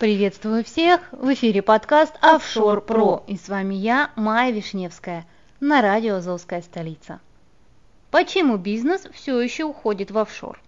Приветствую всех! В эфире подкаст «Офшор Про» и с вами я, Майя Вишневская, на радио «Азовская столица». Почему бизнес все еще уходит в офшор?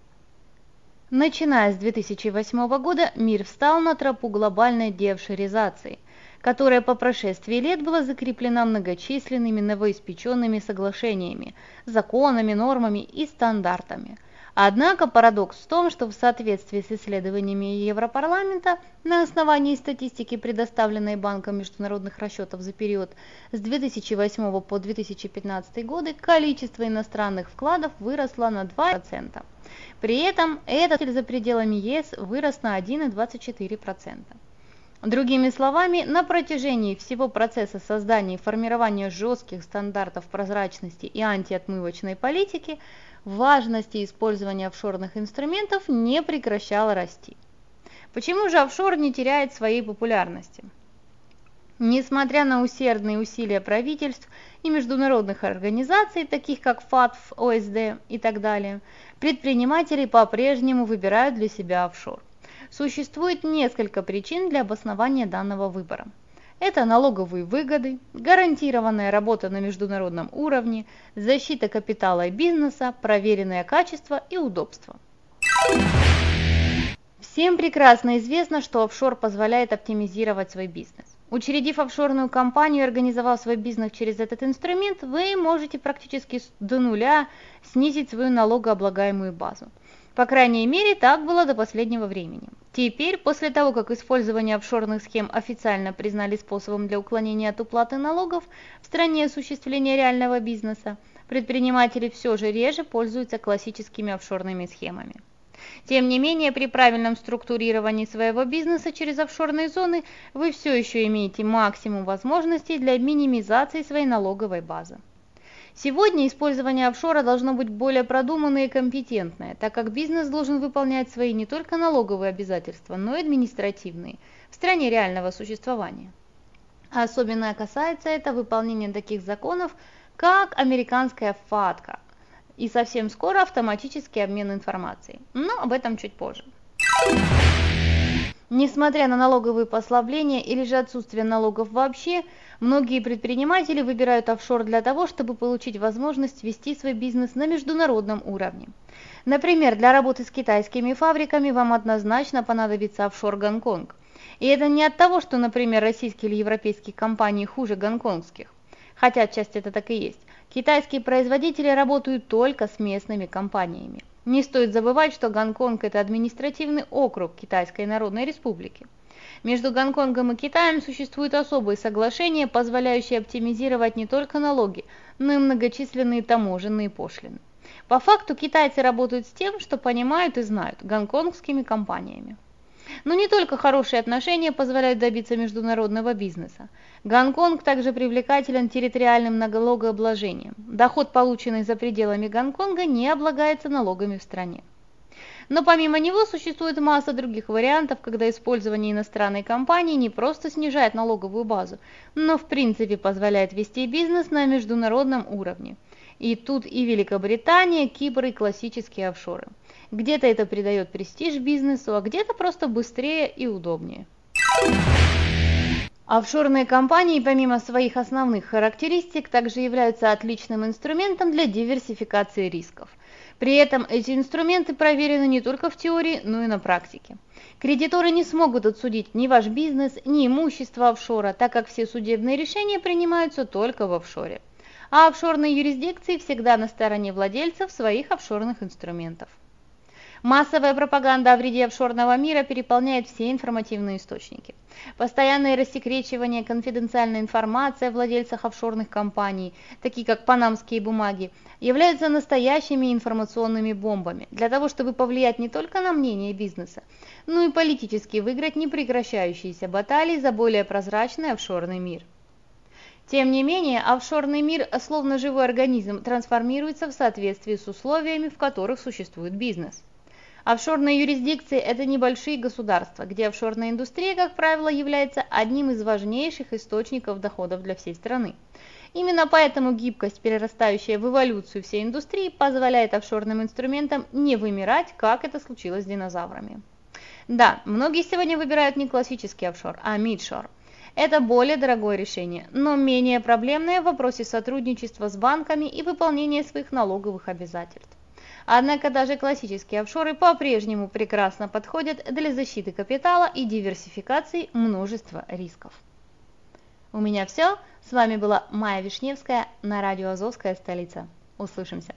Начиная с 2008 года мир встал на тропу глобальной деофшоризации, которая по прошествии лет была закреплена многочисленными новоиспеченными соглашениями, законами, нормами и стандартами. Однако парадокс в том, что в соответствии с исследованиями Европарламента на основании статистики, предоставленной Банком международных расчетов за период с 2008 по 2015 годы, количество иностранных вкладов выросло на 2%. При этом этот за пределами ЕС вырос на 1,24%. Другими словами, на протяжении всего процесса создания и формирования жестких стандартов прозрачности и антиотмывочной политики важность использования офшорных инструментов не прекращала расти. Почему же офшор не теряет своей популярности? Несмотря на усердные усилия правительств и международных организаций, таких как ФАТФ, ОСД и так далее, предприниматели по-прежнему выбирают для себя офшор. Существует несколько причин для обоснования данного выбора. Это налоговые выгоды, гарантированная работа на международном уровне, защита капитала и бизнеса, проверенное качество и удобство. Всем прекрасно известно, что офшор позволяет оптимизировать свой бизнес. Учредив офшорную компанию и организовав свой бизнес через этот инструмент, вы можете практически до нуля снизить свою налогооблагаемую базу. По крайней мере, так было до последнего времени. Теперь, после того, как использование офшорных схем официально признали способом для уклонения от уплаты налогов в стране осуществления реального бизнеса, предприниматели все же реже пользуются классическими офшорными схемами. Тем не менее, при правильном структурировании своего бизнеса через офшорные зоны вы все еще имеете максимум возможностей для минимизации своей налоговой базы. Сегодня использование офшора должно быть более продуманное и компетентное, так как бизнес должен выполнять свои не только налоговые обязательства, но и административные в стране реального существования. Особенно касается это выполнения таких законов, как американская ФАТКА – и совсем скоро автоматический обмен информацией. Но об этом чуть позже. Несмотря на налоговые послабления или же отсутствие налогов вообще, многие предприниматели выбирают офшор для того, чтобы получить возможность вести свой бизнес на международном уровне. Например, для работы с китайскими фабриками вам однозначно понадобится офшор Гонконг. И это не от того, что, например, российские или европейские компании хуже гонконгских, хотя отчасти это так и есть. Китайские производители работают только с местными компаниями. Не стоит забывать, что Гонконг – это административный округ Китайской Народной Республики. Между Гонконгом и Китаем существуют особые соглашения, позволяющие оптимизировать не только налоги, но и многочисленные таможенные пошлины. По факту китайцы работают с тем, что понимают и знают – гонконгскими компаниями. Но не только хорошие отношения позволяют добиться международного бизнеса. Гонконг также привлекателен территориальным налогообложением. Доход, полученный за пределами Гонконга, не облагается налогами в стране. Но помимо него существует масса других вариантов, когда использование иностранной компании не просто снижает налоговую базу, но в принципе позволяет вести бизнес на международном уровне. И тут и Великобритания, Кипр и классические офшоры. Где-то это придает престиж бизнесу, а где-то просто быстрее и удобнее. Офшорные компании, помимо своих основных характеристик, также являются отличным инструментом для диверсификации рисков. При этом эти инструменты проверены не только в теории, но и на практике. Кредиторы не смогут отсудить ни ваш бизнес, ни имущество офшора, так как все судебные решения принимаются только в офшоре. А офшорные юрисдикции всегда на стороне владельцев своих офшорных инструментов. Массовая пропаганда о вреде офшорного мира переполняет все информативные источники. Постоянное рассекречивание конфиденциальной информации о владельцах офшорных компаний, такие как панамские бумаги, являются настоящими информационными бомбами для того, чтобы повлиять не только на мнение бизнеса, но и политически выиграть непрекращающиеся баталии за более прозрачный офшорный мир. Тем не менее, офшорный мир, словно живой организм, трансформируется в соответствии с условиями, в которых существует бизнес. Офшорные юрисдикции – это небольшие государства, где офшорная индустрия, как правило, является одним из важнейших источников доходов для всей страны. Именно поэтому гибкость, перерастающая в эволюцию всей индустрии, позволяет офшорным инструментам не вымирать, как это случилось с динозаврами. Да, многие сегодня выбирают не классический офшор, а мидшор. Это более дорогое решение, но менее проблемное в вопросе сотрудничества с банками и выполнения своих налоговых обязательств. Однако даже классические офшоры по-прежнему прекрасно подходят для защиты капитала и диверсификации множества рисков. У меня все. С вами была Майя Вишневская на радио «Азовская столица». Услышимся.